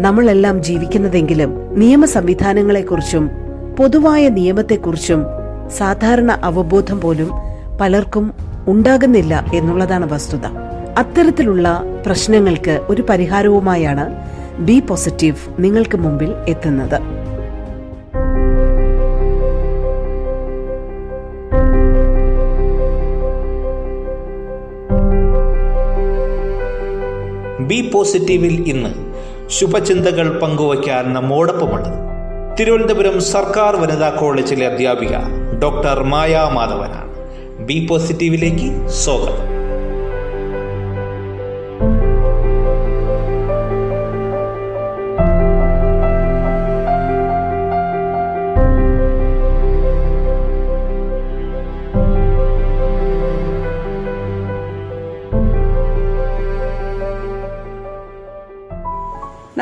നമ്മളെല്ലാം ജീവിക്കുന്നതെങ്കിലും നിയമ സംവിധാനങ്ങളെക്കുറിച്ചും പൊതുവായ നിയമത്തെക്കുറിച്ചും സാധാരണ അവബോധം പോലും പലർക്കും ഉണ്ടാകുന്നില്ല എന്നുള്ളതാണ് വസ്തുത. അത്തരത്തിലുള്ള പ്രശ്നങ്ങൾക്ക് ഒരു പരിഹാരവുമായാണ് ബി പോസിറ്റീവ് നിങ്ങൾക്ക് മുമ്പിൽ എത്തുന്നത്. ബി പോസിറ്റീവിൽ ഇന്ന് ശുഭചിന്തകൾ പങ്കുവയ്ക്കാൻ നമ്മോടൊപ്പമുള്ളത്. തിരുവനന്തപുരം സർക്കാർ വനിതാ കോളേജിലെ അധ്യാപിക ഡോക്ടർ മായ മാധവനാണ്. ബി പോസിറ്റീവിലേക്ക് സ്വാഗതം.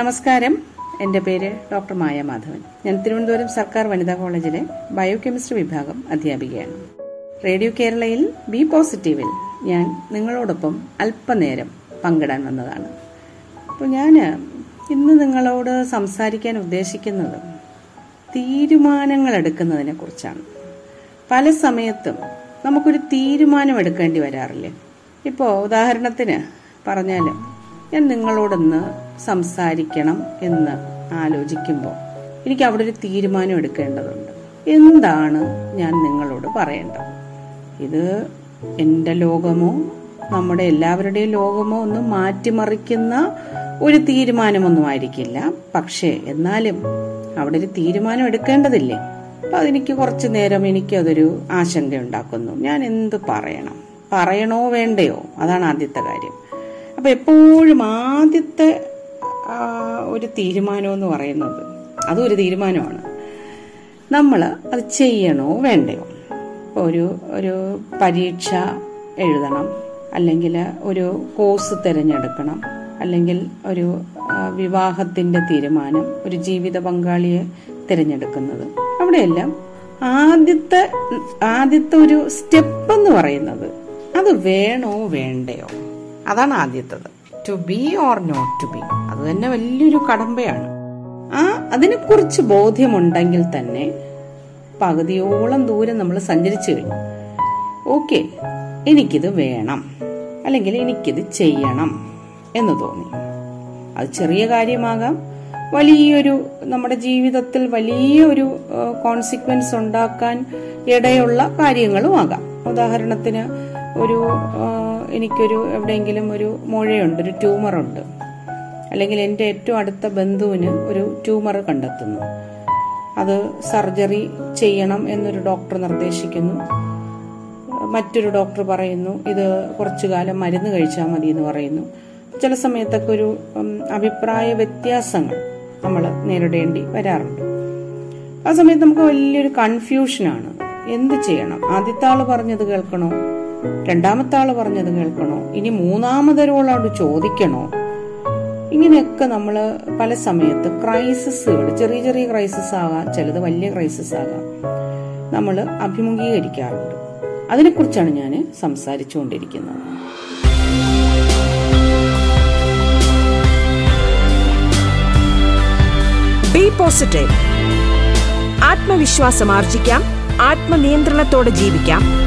നമസ്കാരം. എന്റെ പേര് ഡോക്ടർ മായ മാധവൻ. ഞാൻ തിരുവനന്തപുരം സർക്കാർ വനിതാ കോളേജിലെ ബയോകെമിസ്ട്രി വിഭാഗം അധ്യാപികയാണ്. റേഡിയോ കേരളയിൽ ബി പോസിറ്റീവിൽ ഞാൻ നിങ്ങളോടൊപ്പം അല്പനേരം പങ്കിടാൻ വന്നതാണ്. അപ്പോൾ ഞാൻ ഇന്ന് നിങ്ങളോട് സംസാരിക്കാൻ ഉദ്ദേശിക്കുന്നത് തീരുമാനങ്ങൾ എടുക്കുന്നതിനെ കുറിച്ചാണ്. പല സമയത്തും നമുക്കൊരു തീരുമാനം എടുക്കേണ്ടി വരാറില്ലേ? ഇപ്പോൾ ഉദാഹരണത്തിന് പറഞ്ഞാൽ ഞാൻ നിങ്ങളോടൊന്ന് സംസാരിക്കണം എന്ന് ആലോചിക്കുമ്പോൾ എനിക്ക് അവിടെ ഒരു തീരുമാനം എടുക്കേണ്ടതുണ്ട്. എന്താണ് ഞാൻ നിങ്ങളോട് പറയേണ്ടത്? ഇത് എന്റെ ലോകമോ നമ്മുടെ എല്ലാവരുടെയും ലോകമോ ഒന്ന് മാറ്റിമറിക്കുന്ന ഒരു തീരുമാനമൊന്നും ആയിരിക്കില്ല. പക്ഷേ എന്നാലും അവിടെ ഒരു തീരുമാനം എടുക്കേണ്ടതില്ലേ? അപ്പൊ അതെനിക്ക് കുറച്ചു നേരം എനിക്കതൊരു ആശങ്ക ഉണ്ടാക്കുന്നു. ഞാൻ എന്ത് പറയണം? പറയണോ വേണ്ടയോ? അതാണ് ആദ്യത്തെ കാര്യം. അപ്പൊ എപ്പോഴും ആദ്യത്തെ ഒരു തീരുമാനം എന്ന് പറയുന്നത്. അതും ഒരു തീരുമാനമാണ്. നമ്മൾ അത് ചെയ്യണോ വേണ്ടയോ? ഒരു ഒരു പരീക്ഷ എഴുതണം അല്ലെങ്കിൽ ഒരു കോഴ്സ് തിരഞ്ഞെടുക്കണം അല്ലെങ്കിൽ ഒരു വിവാഹത്തിന്റെ തീരുമാനം ഒരു ജീവിത പങ്കാളിയെ തിരഞ്ഞെടുക്കുന്നത്. അവിടെയെല്ലാം ആദ്യത്തെ ആദ്യത്തെ ഒരു സ്റ്റെപ്പ് എന്ന് പറയുന്നത് അത് വേണോ വേണ്ടയോ? അതാണ് ആദ്യത്തത്. To be or not to be അത് തന്നെ വലിയൊരു കടമ്പയാണ്. ആ അതിനെക്കുറിച്ച് ബോധ്യമുണ്ടെങ്കിൽ തന്നെ പകുതിയോളം ദൂരം നമ്മൾ സഞ്ചരിച്ചു കഴിഞ്ഞു. ഓക്കെ എനിക്കിത് വേണം. അല്ലെങ്കിൽ എനിക്കിത് ചെയ്യണം എന്ന് തോന്നി. അത് ചെറിയ കാര്യമാകാം. വലിയൊരു നമ്മുടെ ജീവിതത്തിൽ വലിയൊരു കോൺസിക്വൻസ് ഉണ്ടാക്കാൻ ഇടയുള്ള കാര്യങ്ങളും ആകാം. ഉദാഹരണത്തിന് ഒരു എനിക്കൊരു എവിടെയെങ്കിലും ഒരു മുഴയുണ്ട് ഒരു ട്യൂമറുണ്ട്. അല്ലെങ്കിൽ എന്റെ ഏറ്റവും അടുത്ത ബന്ധുവിന് ഒരു ട്യൂമർ കണ്ടെത്തുന്നു. അത് സർജറി ചെയ്യണം എന്നൊരു ഡോക്ടർ നിർദ്ദേശിക്കുന്നു. മറ്റൊരു ഡോക്ടർ പറയുന്നു ഇത് കുറച്ചു കാലം മരുന്ന് കഴിച്ചാൽ മതി എന്ന് പറയുന്നു. ചില സമയത്തൊക്കെ ഒരു അഭിപ്രായ വ്യത്യാസങ്ങൾ നമ്മൾ നേരിടേണ്ടി വരാറുണ്ട്. ആ സമയത്ത് നമുക്ക് വലിയൊരു കൺഫ്യൂഷനാണ് എന്ത് ചെയ്യണം? ആദ്യത്തെ ആൾ പറഞ്ഞത് കേൾക്കണോ? രണ്ടാമത്തെ ആൾ പറഞ്ഞത് കേൾക്കണോ? ഇനി മൂന്നാമതൊരാളോട് ചോദിക്കണോ? ഇങ്ങനെയൊക്കെ നമ്മൾ പല സമയത്ത് ക്രൈസിസുകൾ ചെറിയ ചെറിയ ക്രൈസിസ് ആകാം ചിലത് വലിയ ക്രൈസിസ് ആകാം നമ്മൾ അഭിമുഖീകരിക്കാറുണ്ട്. അതിനെക്കുറിച്ചാണ് ഞാൻ സംസാരിച്ചുകൊണ്ടിരിക്കുന്നത്. ബി പോസിറ്റീവ് ആത്മവിശ്വാസം ആർജിക്കാം ആത്മനിയന്ത്രണത്തോടെ ജീവിക്കാം.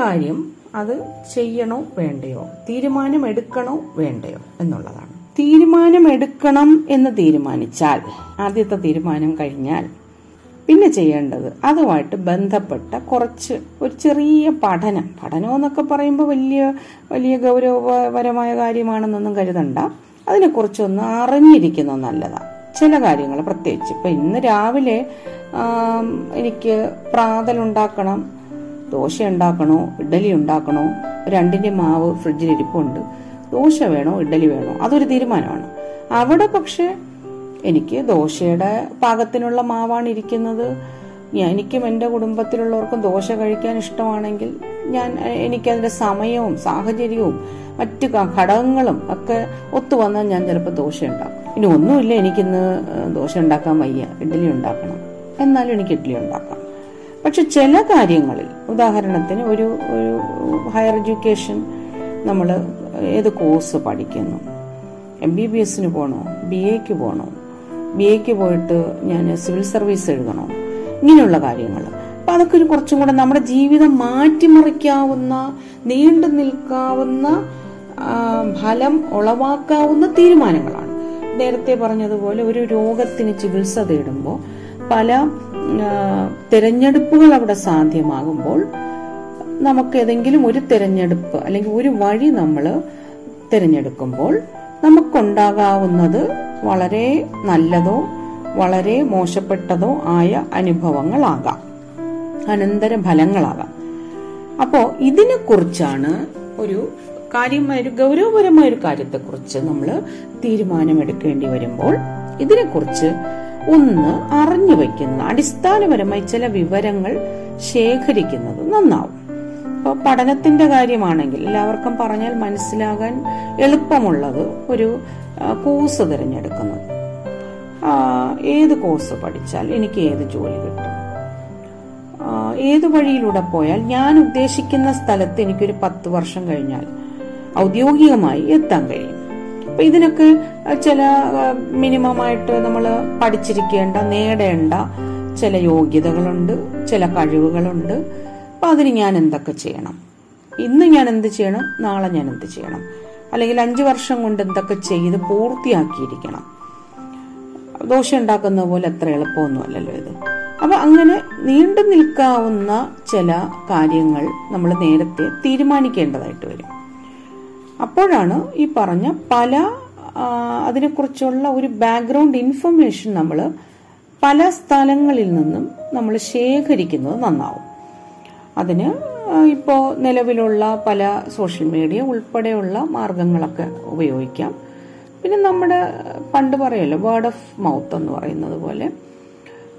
കാര്യം അത് ചെയ്യണോ വേണ്ടയോ? തീരുമാനം എടുക്കണോ വേണ്ടയോ എന്നുള്ളതാണ്. തീരുമാനം എടുക്കണം എന്ന് തീരുമാനിച്ചാൽ ആദ്യത്തെ തീരുമാനം കഴിഞ്ഞാൽ പിന്നെ ചെയ്യേണ്ടത് അതുമായിട്ട് ബന്ധപ്പെട്ട കുറച്ച് ഒരു ചെറിയ പഠനം. പഠനം എന്നൊക്കെ പറയുമ്പോൾ വലിയ വലിയ ഗൗരവപരമായ കാര്യമാണെന്നൊന്നും കരുതണ്ട. അതിനെക്കുറിച്ചൊന്ന് അറിഞ്ഞിരിക്കുന്നത് നല്ലതാണ് ചില കാര്യങ്ങൾ പ്രത്യേകിച്ച് ഇപ്പം ഇന്ന് രാവിലെ എനിക്ക് പ്രാതൽ ഉണ്ടാക്കണം. ദോശ ഉണ്ടാക്കണോ? ഇഡ്ഡലി ഉണ്ടാക്കണോ? രണ്ടിന്റെ മാവ് ഫ്രിഡ്ജിൽ ഇരിപ്പുണ്ട്. ദോശ വേണോ? ഇഡ്ഡലി വേണോ? അതൊരു തീരുമാനമാണ്. അവിടെ പക്ഷെ എനിക്ക് ദോശയുടെ പാകത്തിനുള്ള മാവാണ് ഇരിക്കുന്നത്. എനിക്കും എന്റെ കുടുംബത്തിലുള്ളവർക്കും ദോശ കഴിക്കാൻ ഇഷ്ടമാണെങ്കിൽ ഞാൻ എനിക്ക് എനിക്കതിന്റെ സമയവും സാഹചര്യവും മറ്റു ഘടകങ്ങളും ഒക്കെ ഒത്തുവന്നാൽ ഞാൻ ചിലപ്പോൾ ദോശ ഉണ്ടാക്കും. ഇനി ഒന്നുമില്ല എനിക്കിന്ന് ദോശ ഉണ്ടാക്കാൻ വയ്യ. ഇഡ്ഡലി ഉണ്ടാക്കണം. എന്നാലും എനിക്ക് ഇഡ്ഡലി ഉണ്ടാക്കാം. പക്ഷെ ചില കാര്യങ്ങളിൽ ഉദാഹരണത്തിന് ഒരു ഒരു ഹയർ എഡ്യൂക്കേഷൻ നമ്മൾ ഏത് കോഴ്സ് പഠിക്കുന്നു. എം ബി ബി എസിന് പോകണോ ബി എക്ക് പോകണോ ബി എക്ക് പോയിട്ട് ഞാൻ സിവിൽ സർവീസ് എഴുതണോ? ഇങ്ങനെയുള്ള കാര്യങ്ങൾ. അപ്പൊ അതൊക്കെ ഒരു കുറച്ചും കൂടെ നമ്മുടെ ജീവിതം മാറ്റിമറിക്കാവുന്ന നീണ്ടു നിൽക്കാവുന്ന ഫലം ഉളവാക്കാവുന്ന തീരുമാനങ്ങളാണ്. നേരത്തെ പറഞ്ഞതുപോലെ ഒരു രോഗത്തിന് ചികിത്സ തേടുമ്പോൾ പല തിരഞ്ഞെടുപ്പുകൾ അവിടെ സാധ്യമാകുമ്പോൾ നമുക്ക് ഏതെങ്കിലും ഒരു തിരഞ്ഞെടുപ്പ് അല്ലെങ്കിൽ ഒരു വഴി നമ്മൾ തിരഞ്ഞെടുക്കുമ്പോൾ നമുക്കുണ്ടാകാവുന്നത് വളരെ നല്ലതോ വളരെ മോശപ്പെട്ടതോ ആയ അനുഭവങ്ങളാകാം. അനന്തര ഫലങ്ങളാകാം അപ്പോ ഇതിനെ കുറിച്ചാണ് ഒരു കാര്യമായ ഒരു ഗൗരവപരമായ ഒരു കാര്യത്തെക്കുറിച്ച് നമ്മൾ തീരുമാനമെടുക്കേണ്ടി വരുമ്പോൾ ഇതിനെക്കുറിച്ച് ഒന്ന് അറിഞ്ഞു വെക്കുന്ന അടിസ്ഥാനപരമായി ചില വിവരങ്ങൾ ശേഖരിക്കുന്നത് നന്നാവും. ഇപ്പോൾ പഠനത്തിന്റെ കാര്യമാണെങ്കിൽ എല്ലാവർക്കും പറഞ്ഞാൽ മനസ്സിലാകാൻ എളുപ്പമുള്ളത് ഒരു കോഴ്സ് തിരഞ്ഞെടുക്കുന്നത്. ഏത് കോഴ്സ് പഠിച്ചാൽ എനിക്ക് ഏത് ജോലി കിട്ടും? ഏത് വഴിയിലൂടെ പോയാൽ ഞാൻ ഉദ്ദേശിക്കുന്ന സ്ഥലത്ത് എനിക്കൊരു പത്ത് വർഷം കഴിഞ്ഞാൽ ഔദ്യോഗികമായി എത്താൻ കഴിയും. അപ്പൊ ഇതിനൊക്കെ ചില മിനിമം ആയിട്ട് നമ്മൾ പഠിച്ചിരിക്കേണ്ട നേടേണ്ട ചില യോഗ്യതകളുണ്ട് ചില കഴിവുകളുണ്ട്. അപ്പൊ അതിന് ഞാൻ എന്തൊക്കെ ചെയ്യണം? ഇന്ന് ഞാൻ എന്ത് ചെയ്യണം? നാളെ ഞാൻ എന്ത് ചെയ്യണം? അല്ലെങ്കിൽ അഞ്ചു വർഷം കൊണ്ട് എന്തൊക്കെ ചെയ്ത് പൂർത്തിയാക്കിയിരിക്കണം? ദോശ ഉണ്ടാക്കുന്ന പോലെ അത്ര എളുപ്പമൊന്നുമല്ലല്ലോ ഇത്. അപ്പൊ അങ്ങനെ നീണ്ടു നിൽക്കാവുന്ന ചില കാര്യങ്ങൾ നമ്മൾ നേരത്തെ തീരുമാനിക്കേണ്ടതായിട്ട് വരും. അപ്പോഴാണ് ഈ പറഞ്ഞ പല അതിനെക്കുറിച്ചുള്ള ഒരു ബാക്ക്ഗ്രൗണ്ട് ഇൻഫർമേഷൻ നമ്മൾ പല സ്ഥലങ്ങളിൽ നിന്നും നമ്മൾ ശേഖരിക്കുന്നത് നന്നാവും. അതിന് ഇപ്പോൾ നിലവിലുള്ള പല സോഷ്യൽ മീഡിയ ഉൾപ്പെടെയുള്ള മാർഗങ്ങളൊക്കെ ഉപയോഗിക്കാം. പിന്നെ നമ്മുടെ പണ്ട് പറയല്ലോ വേർഡ് ഓഫ് മൗത്ത് എന്ന് പറയുന്നത് പോലെ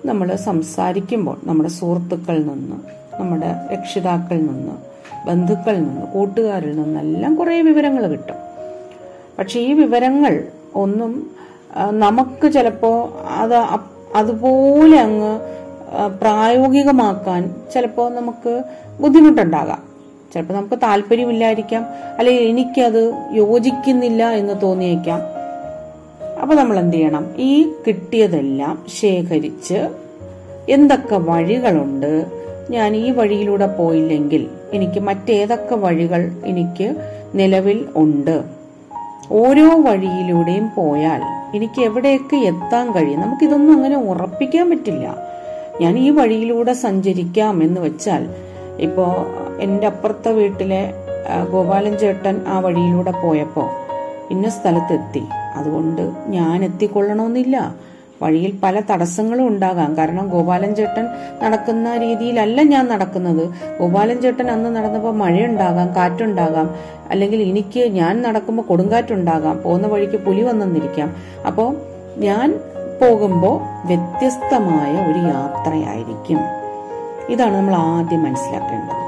നമ്മൾ സംസാരിക്കുമ്പോൾ നമ്മുടെ സുഹൃത്തുക്കളിൽ നിന്ന് നമ്മുടെ രക്ഷിതാക്കളിൽ നിന്ന് ബന്ധുക്കളിൽ നിന്ന് കൂട്ടുകാരിൽ നിന്നെല്ലാം കുറേ വിവരങ്ങൾ കിട്ടും. പക്ഷെ ഈ വിവരങ്ങൾ ഒന്നും നമുക്ക് ചിലപ്പോൾ അത് അതുപോലെ അങ്ങ് പ്രായോഗികമാക്കാൻ ചിലപ്പോൾ നമുക്ക് ബുദ്ധിമുട്ടുണ്ടാകാം. ചിലപ്പോൾ നമുക്ക് താല്പര്യമില്ലായിരിക്കാം അല്ലെങ്കിൽ എനിക്കത് യോജിക്കുന്നില്ല എന്ന് തോന്നിയേക്കാം. അപ്പൊ നമ്മൾ എന്ത് ചെയ്യണം? ഈ കിട്ടിയതെല്ലാം ശേഖരിച്ച് എന്തൊക്കെ വഴികളുണ്ട് ഞാൻ ഈ വഴിയിലൂടെ പോയില്ലെങ്കിൽ എനിക്ക് മറ്റേതൊക്കെ വഴികൾ എനിക്ക് നിലവിൽ ഉണ്ട്. ഓരോ വഴിയിലൂടെയും പോയാൽ എനിക്ക് എവിടെയൊക്കെ എത്താൻ കഴിയും? നമുക്കിതൊന്നും അങ്ങനെ ഉറപ്പിക്കാൻ പറ്റില്ല. ഞാൻ ഈ വഴിയിലൂടെ സഞ്ചരിക്കാം എന്ന് വെച്ചാൽ ഇപ്പോ എന്റെ അപ്പുറത്തെ വീട്ടിലെ ഗോപാലൻ ചേട്ടൻ ആ വഴിയിലൂടെ പോയപ്പോ ഇന്ന സ്ഥലത്തെത്തി. അതുകൊണ്ട് ഞാൻ എത്തിക്കൊള്ളണമെന്നില്ല. വഴിയിൽ പല തടസ്സങ്ങളും ഉണ്ടാകാം. കാരണം ഗോപാലൻ ചേട്ടൻ നടക്കുന്ന രീതിയിലല്ല ഞാൻ നടക്കുന്നത്. ഗോപാലൻ ചേട്ടൻ അന്ന് നടന്നപ്പോൾ മഴയുണ്ടാകാം കാറ്റുണ്ടാകാം. അല്ലെങ്കിൽ എനിക്ക് ഞാൻ നടക്കുമ്പോൾ കൊടുങ്കാറ്റുണ്ടാകാം. പോകുന്ന വഴിക്ക് പുലി വന്നെന്നിരിക്കാം അപ്പോൾ ഞാൻ പോകുമ്പോൾ വ്യത്യസ്തമായ ഒരു യാത്രയായിരിക്കും. ഇതാണ് നമ്മൾ ആദ്യം മനസ്സിലാക്കേണ്ടത്.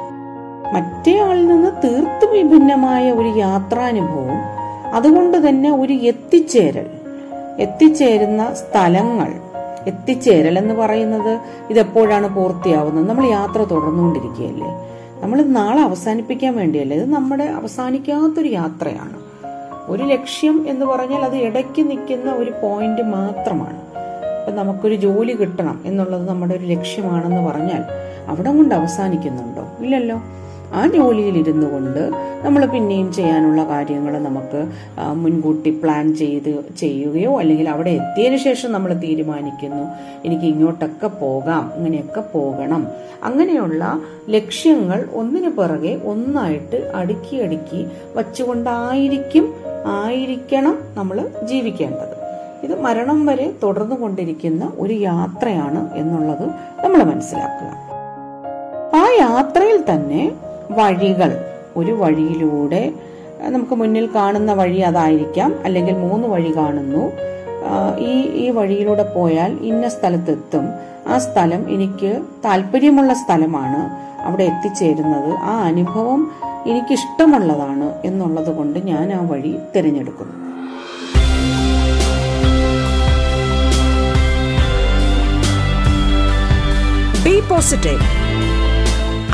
മറ്റേ ആളിൽ നിന്ന് തീർത്തും വിഭിന്നമായ ഒരു യാത്രാനുഭവം. അതുകൊണ്ട് തന്നെ ഒരു എത്തിച്ചേരൽ. എത്തിച്ചേരുന്ന സ്ഥലങ്ങൾ. എത്തിച്ചേരൽ എന്ന് പറയുന്നത് ഇതെപ്പോഴാണ് പൂർത്തിയാവുന്നത്? നമ്മൾ യാത്ര തുടർന്നുകൊണ്ടിരിക്കുകയല്ലേ? നമ്മൾ നാളെ അവസാനിപ്പിക്കാൻ വേണ്ടിയല്ലേ? ഇത് നമ്മുടെ അവസാനിക്കാത്തൊരു യാത്രയാണ്. ഒരു ലക്ഷ്യം എന്ന് പറഞ്ഞാൽ അത് ഇടയ്ക്ക് നിൽക്കുന്ന ഒരു പോയിന്റ് മാത്രമാണ്. ഇപ്പം നമുക്കൊരു ജോലി കിട്ടണം എന്നുള്ളത് നമ്മുടെ ഒരു ലക്ഷ്യമാണെന്ന് പറഞ്ഞാൽ അവിടെ കൊണ്ട് അവസാനിക്കുന്നുണ്ടോ? ഇല്ലല്ലോ. ആ ജോലിയിൽ ഇരുന്നു കൊണ്ട് നമ്മൾ പിന്നെയും ചെയ്യാനുള്ള കാര്യങ്ങൾ നമുക്ക് മുൻകൂട്ടി പ്ലാൻ ചെയ്ത് ചെയ്യുകയോ അല്ലെങ്കിൽ അവിടെ എത്തിയതിനു ശേഷം നമ്മൾ തീരുമാനിക്കുന്നു. എനിക്ക് ഇങ്ങോട്ടൊക്കെ പോകാം ഇങ്ങനെയൊക്കെ പോകണം. അങ്ങനെയുള്ള ലക്ഷ്യങ്ങൾ ഒന്നിനു പുറകെ ഒന്നായിട്ട് അടുക്കി അടുക്കി വച്ചുകൊണ്ടായിരിക്കും ആയിരിക്കണം നമ്മൾ ജീവിക്കേണ്ടത്. ഇത് മരണം വരെ തുടർന്നു കൊണ്ടിരിക്കുന്ന ഒരു യാത്രയാണ് എന്നുള്ളത് നമ്മൾ മനസ്സിലാക്കുക. ആ യാത്രയിൽ തന്നെ വഴികൾ. ഒരു വഴിയിലൂടെ നമുക്ക് മുന്നിൽ കാണുന്ന വഴി അതായിരിക്കാം. അല്ലെങ്കിൽ മൂന്ന് വഴി കാണുന്നു. ഈ ഈ വഴിയിലൂടെ പോയാൽ ഇന്ന സ്ഥലത്തെത്തും ആ സ്ഥലം എനിക്ക് താല്പര്യമുള്ള സ്ഥലമാണ് അവിടെ എത്തിച്ചേരുന്നത്. ആ അനുഭവം എനിക്കിഷ്ടമുള്ളതാണ് എന്നുള്ളത് കൊണ്ട് ഞാൻ ആ വഴി തിരഞ്ഞെടുക്കുന്നു. ബി പോസിറ്റീവ്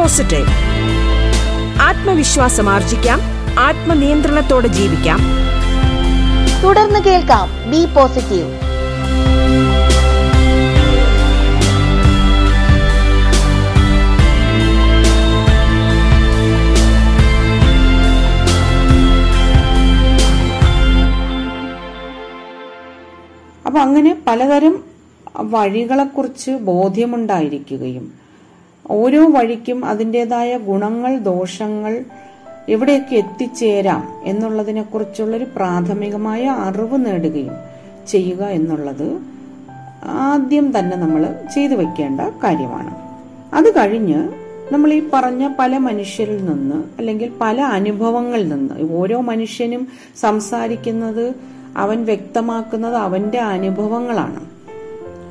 പോസിറ്റീവ് ആത്മവിശ്വാസം ആർജിക്കാം. ആത്മനിയന്ത്രണത്തോടെ ജീവിക്കാം. തുടർന്ന് കേൾക്കാം ബി പോസിറ്റീവ്. അപ്പൊ അങ്ങനെ പലതരം വഴികളെക്കുറിച്ച് ബോധ്യമുണ്ടായിരിക്കുകയും ഓരോ വഴിക്കും അതിന്റെതായ ഗുണങ്ങൾ ദോഷങ്ങൾ എവിടെയൊക്കെ എത്തിച്ചേരാം എന്നുള്ളതിനെക്കുറിച്ചുള്ളൊരു പ്രാഥമികമായ അറിവ് നേടുകയും ചെയ്യുക എന്നുള്ളത് ആദ്യം തന്നെ നമ്മൾ ചെയ്തു വെക്കേണ്ട കാര്യമാണ്. അത് കഴിഞ്ഞ് നമ്മൾ ഈ പറഞ്ഞ പല മനുഷ്യരിൽ നിന്ന് അല്ലെങ്കിൽ പല അനുഭവങ്ങളിൽ നിന്ന് ഓരോ മനുഷ്യനും സംസാരിക്കുന്നത് അവൻ വ്യക്തമാക്കുന്നത് അവന്റെ അനുഭവങ്ങളാണ്.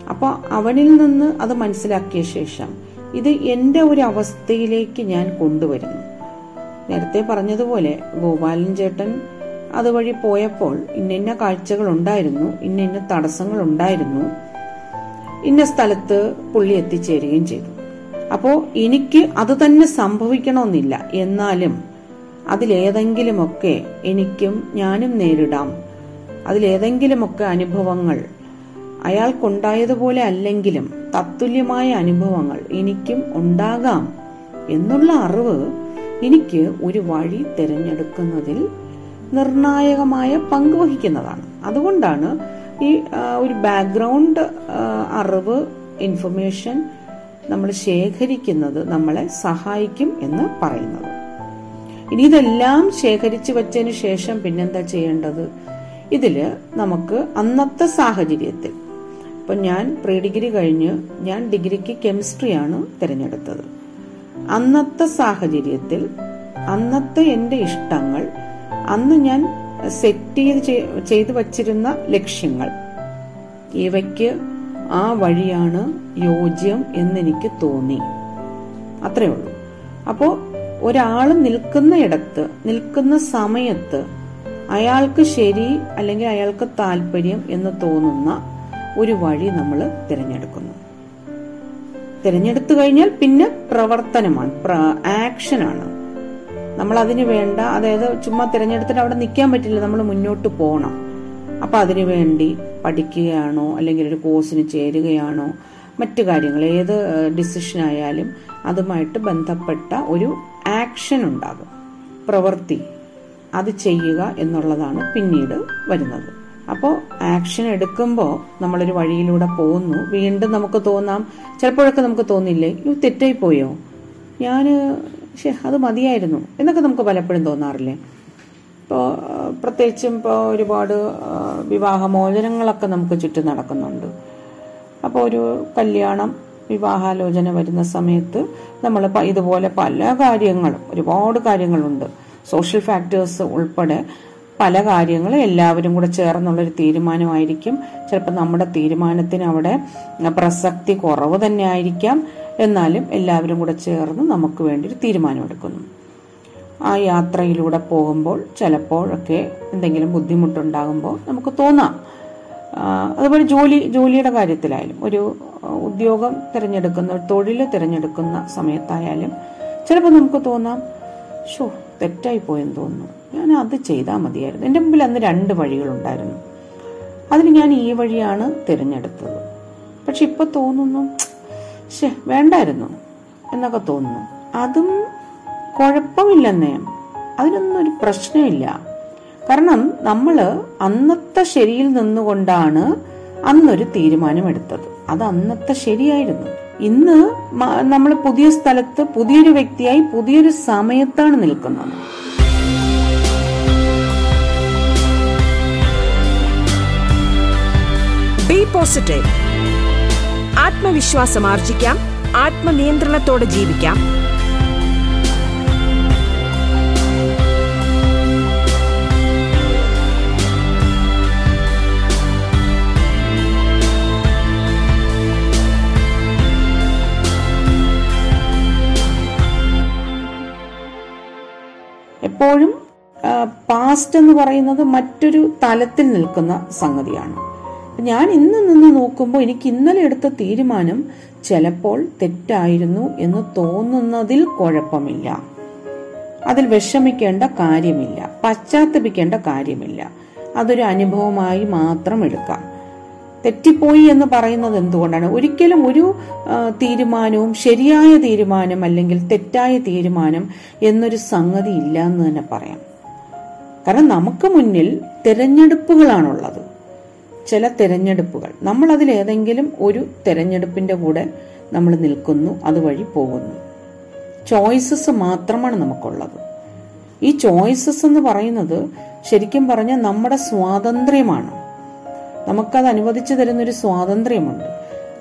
അപ്പോൾ അവനിൽ നിന്ന് അത് മനസ്സിലാക്കിയ ശേഷം ഇത് എന്റെ ഒരു അവസ്ഥയിലേക്ക് ഞാൻ കൊണ്ടുവരുന്നു. നേരത്തെ പറഞ്ഞതുപോലെ ഗോപാലൻ ചേട്ടൻ അതുവഴി പോയപ്പോൾ ഇന്നിന്ന കാഴ്ചകൾ ഉണ്ടായിരുന്നു ഇന്നിന്ന തടസ്സങ്ങൾ ഉണ്ടായിരുന്നു. ഇന്ന സ്ഥലത്ത് പുള്ളി എത്തിച്ചേരുകയും ചെയ്തു. അപ്പോ എനിക്ക് അത് തന്നെ സംഭവിക്കണമെന്നില്ല. എന്നാലും അതിലേതെങ്കിലുമൊക്കെ എനിക്കും ഞാനും നേരിടാം. അതിലേതെങ്കിലുമൊക്കെ അനുഭവങ്ങൾ അയാൾക്കുണ്ടായതുപോലെ അല്ലെങ്കിലും തത്തുല്യമായ അനുഭവങ്ങൾ എനിക്കും ഉണ്ടാകാം എന്നുള്ള അറിവ് എനിക്ക് ഒരു വഴി തിരഞ്ഞെടുക്കുന്നതിൽ നിർണായകമായ പങ്ക് വഹിക്കുന്നതാണ്. അതുകൊണ്ടാണ് ഈ ഒരു ബാക്ക്ഗ്രൗണ്ട് അറിവ് ഇൻഫർമേഷൻ നമ്മൾ ശേഖരിക്കുന്നത് നമ്മളെ സഹായിക്കും എന്ന് പറയുന്നത്. ഇനി ഇതെല്ലാം ശേഖരിച്ചു വെച്ചതിന് ശേഷം പിന്നെന്താ ചെയ്യേണ്ടത്? ഇതിൽ നമുക്ക് അന്നത്തെ സാഹചര്യത്തിൽ ഇപ്പൊ ഞാൻ പ്രീ ഡിഗ്രി കഴിഞ്ഞ് ഞാൻ ഡിഗ്രിക്ക് കെമിസ്ട്രിയാണ് തിരഞ്ഞെടുത്തത്. അന്നത്തെ സാഹചര്യത്തിൽ അന്നത്തെ എന്റെ ഇഷ്ടങ്ങൾ അന്ന് ഞാൻ സെറ്റ് ചെയ്ത് ചെയ്തു വച്ചിരുന്ന ലക്ഷ്യങ്ങൾ ഇവയ്ക്ക് ആ വഴിയാണ് യോജ്യം എന്നെനിക്ക് തോന്നി. അത്രേ ഉള്ളൂ. അപ്പോ ഒരാൾ നിൽക്കുന്ന ഇടത്ത് നിൽക്കുന്ന സമയത്ത് അയാൾക്ക് ശരി അല്ലെങ്കിൽ അയാൾക്ക് താല്പര്യം എന്ന് തോന്നുന്ന ഒരു വഴി നമ്മൾ തിരഞ്ഞെടുക്കുന്നു. തിരഞ്ഞെടുത്തു കഴിഞ്ഞാൽ പിന്നെ പ്രവർത്തനമാണ് ആക്ഷനാണ്. നമ്മൾ അതിന് വേണ്ട അതായത് ചുമ്മാ തിരഞ്ഞെടുത്തിട്ട് അവിടെ നിൽക്കാൻ പറ്റില്ല നമ്മൾ മുന്നോട്ട് പോകണം അപ്പൊ അതിനു വേണ്ടി പഠിക്കുകയാണോ അല്ലെങ്കിൽ ഒരു കോഴ്സിന് ചേരുകയാണോ മറ്റു കാര്യങ്ങൾ ഏത് ഡിസിഷൻ ആയാലും അതുമായിട്ട് ബന്ധപ്പെട്ട ഒരു ആക്ഷൻ ഉണ്ടാകും. പ്രവൃത്തി അത് ചെയ്യുക എന്നുള്ളതാണ് പിന്നീട് വരുന്നത്. അപ്പോൾ ആക്ഷൻ എടുക്കുമ്പോൾ നമ്മളൊരു വഴിയിലൂടെ പോകുന്നു വീണ്ടും നമുക്ക് തോന്നാം ചിലപ്പോഴൊക്കെ നമുക്ക് തോന്നില്ലേ ഇത് തെറ്റായി പോയോ ഞാൻ ശേ അത് മതിയായിരുന്നു. എന്നൊക്കെ നമുക്ക് പലപ്പോഴും തോന്നാറില്ലേ? ഇപ്പോൾ പ്രത്യേകിച്ചും ഇപ്പോൾ ഒരുപാട് വിവാഹമോചനങ്ങളൊക്കെ നമുക്ക് ചുറ്റും നടക്കുന്നുണ്ട്. അപ്പോൾ ഒരു കല്യാണം വിവാഹാലോചന വരുന്ന സമയത്ത് നമ്മൾ ഇതുപോലെ പല കാര്യങ്ങളും ഒരുപാട് കാര്യങ്ങളുണ്ട്. സോഷ്യൽ ഫാക്ടേഴ്സ് ഉൾപ്പെടെ പല കാര്യങ്ങളും എല്ലാവരും കൂടെ ചേർന്നുള്ളൊരു തീരുമാനമായിരിക്കും. ചിലപ്പോൾ നമ്മുടെ തീരുമാനത്തിന് അവിടെ പ്രസക്തി കുറവ് തന്നെ ആയിരിക്കാം. എന്നാലും എല്ലാവരും കൂടെ ചേർന്ന് നമുക്ക് വേണ്ടി ഒരു തീരുമാനമെടുക്കുന്നു. ആ യാത്രയിലൂടെ പോകുമ്പോൾ ചിലപ്പോഴൊക്കെ എന്തെങ്കിലും ബുദ്ധിമുട്ടുണ്ടാകുമ്പോൾ നമുക്ക് തോന്നാം. അതുപോലെ ജോലി ജോലിയുടെ കാര്യത്തിലായാലും ഒരു ഉദ്യോഗം തിരഞ്ഞെടുക്കുന്ന തൊഴിൽ തിരഞ്ഞെടുക്കുന്ന സമയത്തായാലും ചിലപ്പോൾ നമുക്ക് തോന്നാം ഷോ തെറ്റായി പോയെന്ന് തോന്നുന്നു. ഞാൻ അത് ചെയ്താൽ മതിയായിരുന്നു. എന്റെ മുമ്പിൽ അന്ന് രണ്ട് വഴികളുണ്ടായിരുന്നു. അതിന് ഞാൻ ഈ വഴിയാണ് തിരഞ്ഞെടുത്തത്. പക്ഷെ ഇപ്പൊ തോന്നുന്നു ശേ വേണ്ടായിരുന്നു എന്നൊക്കെ തോന്നുന്നു. അതും കുഴപ്പമില്ലെന്നേ. അതിനൊന്നും ഒരു പ്രശ്നമില്ല. കാരണം നമ്മൾ അന്നത്തെ ശരിയിൽ നിന്നുകൊണ്ടാണ് അന്നൊരു തീരുമാനമെടുത്തത്. അത് അന്നത്തെ ശരിയായിരുന്നു. ഇന്ന് നമ്മൾ പുതിയ സ്ഥലത്ത് പുതിയൊരു വ്യക്തിയായി പുതിയൊരു സമയത്താണ് നിൽക്കുന്നത്. ബി പോസിറ്റീവ് ആത്മവിശ്വാസം ആർജിക്കാം. ആത്മനിയന്ത്രണത്തോടെ ജീവിക്കാം. എപ്പോഴും പാസ്റ്റ് എന്ന് പറയുന്നത് മറ്റൊരു തലത്തിൽ നിൽക്കുന്ന സംഗതിയാണ്. ഞാൻ ഇന്ന് നിന്ന് നോക്കുമ്പോൾ എനിക്ക് ഇന്നലെ എടുത്ത തീരുമാനം ചിലപ്പോൾ തെറ്റായിരുന്നു എന്ന് തോന്നുന്നതിൽ കുഴപ്പമില്ല. അതിൽ വിഷമിക്കേണ്ട കാര്യമില്ല. പശ്ചാത്തപിക്കേണ്ട കാര്യമില്ല. അതൊരു അനുഭവമായി മാത്രം എടുക്കാം. തെറ്റിപ്പോയി എന്ന് പറയുന്നത് എന്തുകൊണ്ടാണ്? ഒരിക്കലും ഒരു തീരുമാനവും ശരിയായ തീരുമാനം അല്ലെങ്കിൽ തെറ്റായ തീരുമാനം എന്നൊരു സംഗതി ഇല്ല എന്ന് തന്നെ പറയാം. കാരണം നമുക്ക് മുന്നിൽ തിരഞ്ഞെടുപ്പുകളാണുള്ളത്. ചില തിരഞ്ഞെടുപ്പുകൾ. നമ്മൾ അതിൽ ഏതെങ്കിലും ഒരു തിരഞ്ഞെടുപ്പിന്റെ കൂടെ നമ്മൾ നിൽക്കുന്നു അതുവഴി പോകുന്നു. ചോയ്സസ് മാത്രമാണ് നമുക്കുള്ളത്. ഈ ചോയ്സസ് എന്ന് പറയുന്നത് ശരിക്കും പറഞ്ഞാൽ നമ്മുടെ സ്വാതന്ത്ര്യമാണ്. നമുക്കത് അനുവദിച്ചു തരുന്നൊരു സ്വാതന്ത്ര്യമുണ്ട്.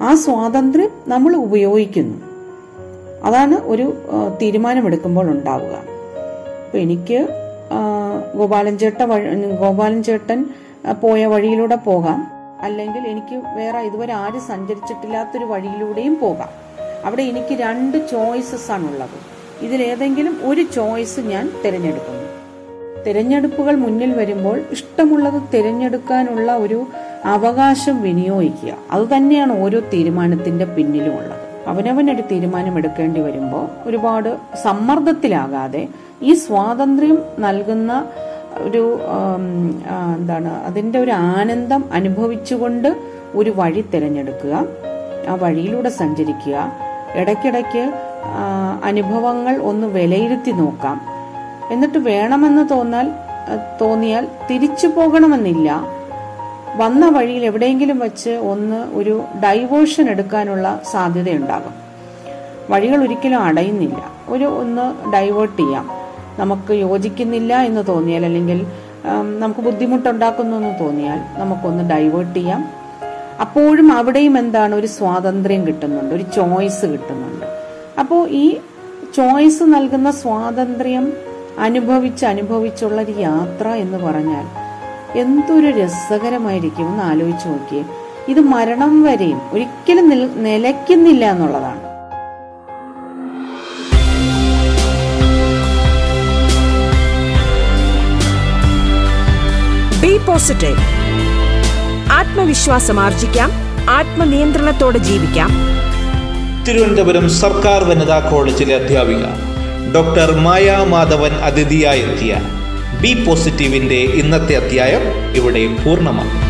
ആ സ്വാതന്ത്ര്യം നമ്മൾ ഉപയോഗിക്കുന്നു. അതാണ് ഒരു തീരുമാനമെടുക്കുമ്പോൾ ഉണ്ടാവുക. അപ്പൊ എനിക്ക് ഗോപാലൻ ചേട്ട ഗോപാലൻ ചേട്ടൻ പോയ വഴിയിലൂടെ പോകാം. അല്ലെങ്കിൽ എനിക്ക് വേറെ ഇതുവരെ ആരും സഞ്ചരിച്ചിട്ടില്ലാത്തൊരു വഴിയിലൂടെയും പോകാം. അവിടെ എനിക്ക് രണ്ട് ചോയ്സസ് ആണുള്ളത് ഇതിലേതെങ്കിലും ഒരു ചോയ്സ് ഞാൻ തിരഞ്ഞെടുക്കുന്നു. തിരഞ്ഞെടുപ്പുകൾ മുന്നിൽ വരുമ്പോൾ ഇഷ്ടമുള്ളത് തിരഞ്ഞെടുക്കാനുള്ള ഒരു അവകാശം വിനിയോഗിക്കുക. അത് തന്നെയാണ് ഓരോ തീരുമാനത്തിന്റെ പിന്നിലും ഉള്ളത്. അവനവനൊരു തീരുമാനം എടുക്കേണ്ടി വരുമ്പോൾ ഒരുപാട് സമ്മർദ്ദത്തിലാകാതെ ഈ സ്വാതന്ത്ര്യം നൽകുന്ന ഒരു എന്താണ് അതിന്റെ ഒരു ആനന്ദം അനുഭവിച്ചുകൊണ്ട് ഒരു വഴി തിരഞ്ഞെടുക്കുക ആ വഴിയിലൂടെ സഞ്ചരിക്കുക ഇടയ്ക്കിടയ്ക്ക് അനുഭവങ്ങൾ ഒന്ന് വിലയിരുത്തി നോക്കാം. എന്നിട്ട് വേണമെന്ന് തോന്നാൽ തോന്നിയാൽ തിരിച്ചു പോകണമെന്നില്ല. വന്ന വഴിയിൽ എവിടെയെങ്കിലും വെച്ച് ഒന്ന് ഒരു ഡൈവേർഷൻ എടുക്കാനുള്ള സാധ്യതയുണ്ടാകും. വഴികൾ ഒരിക്കലും അടയുന്നില്ല. ഒരു ഒന്ന് ഡൈവേർട്ട് ചെയ്യാം. നമുക്ക് യോജിക്കുന്നില്ല എന്ന് തോന്നിയാൽ അല്ലെങ്കിൽ നമുക്ക് ബുദ്ധിമുട്ടുണ്ടാക്കുന്നു എന്ന് തോന്നിയാൽ നമുക്കൊന്ന് ഡൈവേർട്ട് ചെയ്യാം. അപ്പോഴും അവിടെയും എന്താണ് ഒരു സ്വാതന്ത്ര്യം കിട്ടുന്നുണ്ട് ഒരു ചോയ്സ് കിട്ടുന്നുണ്ട്. അപ്പോൾ ഈ ചോയ്സ് നൽകുന്ന സ്വാതന്ത്ര്യം അനുഭവിച്ച് അനുഭവിച്ചുള്ള ഒരു യാത്ര എന്ന് പറഞ്ഞാൽ എന്തൊരു രസകരമായിരിക്കും എന്ന് ആലോചിച്ച് നോക്കിയേ. ഇത് മരണം വരെയും ഒരിക്കലും നിലയ്ക്കുന്നില്ല എന്നുള്ളതാണ്. ബി പോസിറ്റീവ് ആത്മവിശ്വാസം ആർജിക്കാം. ആത്മനിയന്ത്രണത്തോടെ ജീവിക്കാം. തിരുവനന്തപുരം സർക്കാർ വനിതാ കോളേജിലെ അധ്യാപിക ഡോക്ടർ മായാ മാധവൻ അതിഥിയായെത്തിയ ബി പോസിറ്റീവിന്റെ ഇന്നത്തെ അധ്യായം ഇവിടെ പൂർണമാണ്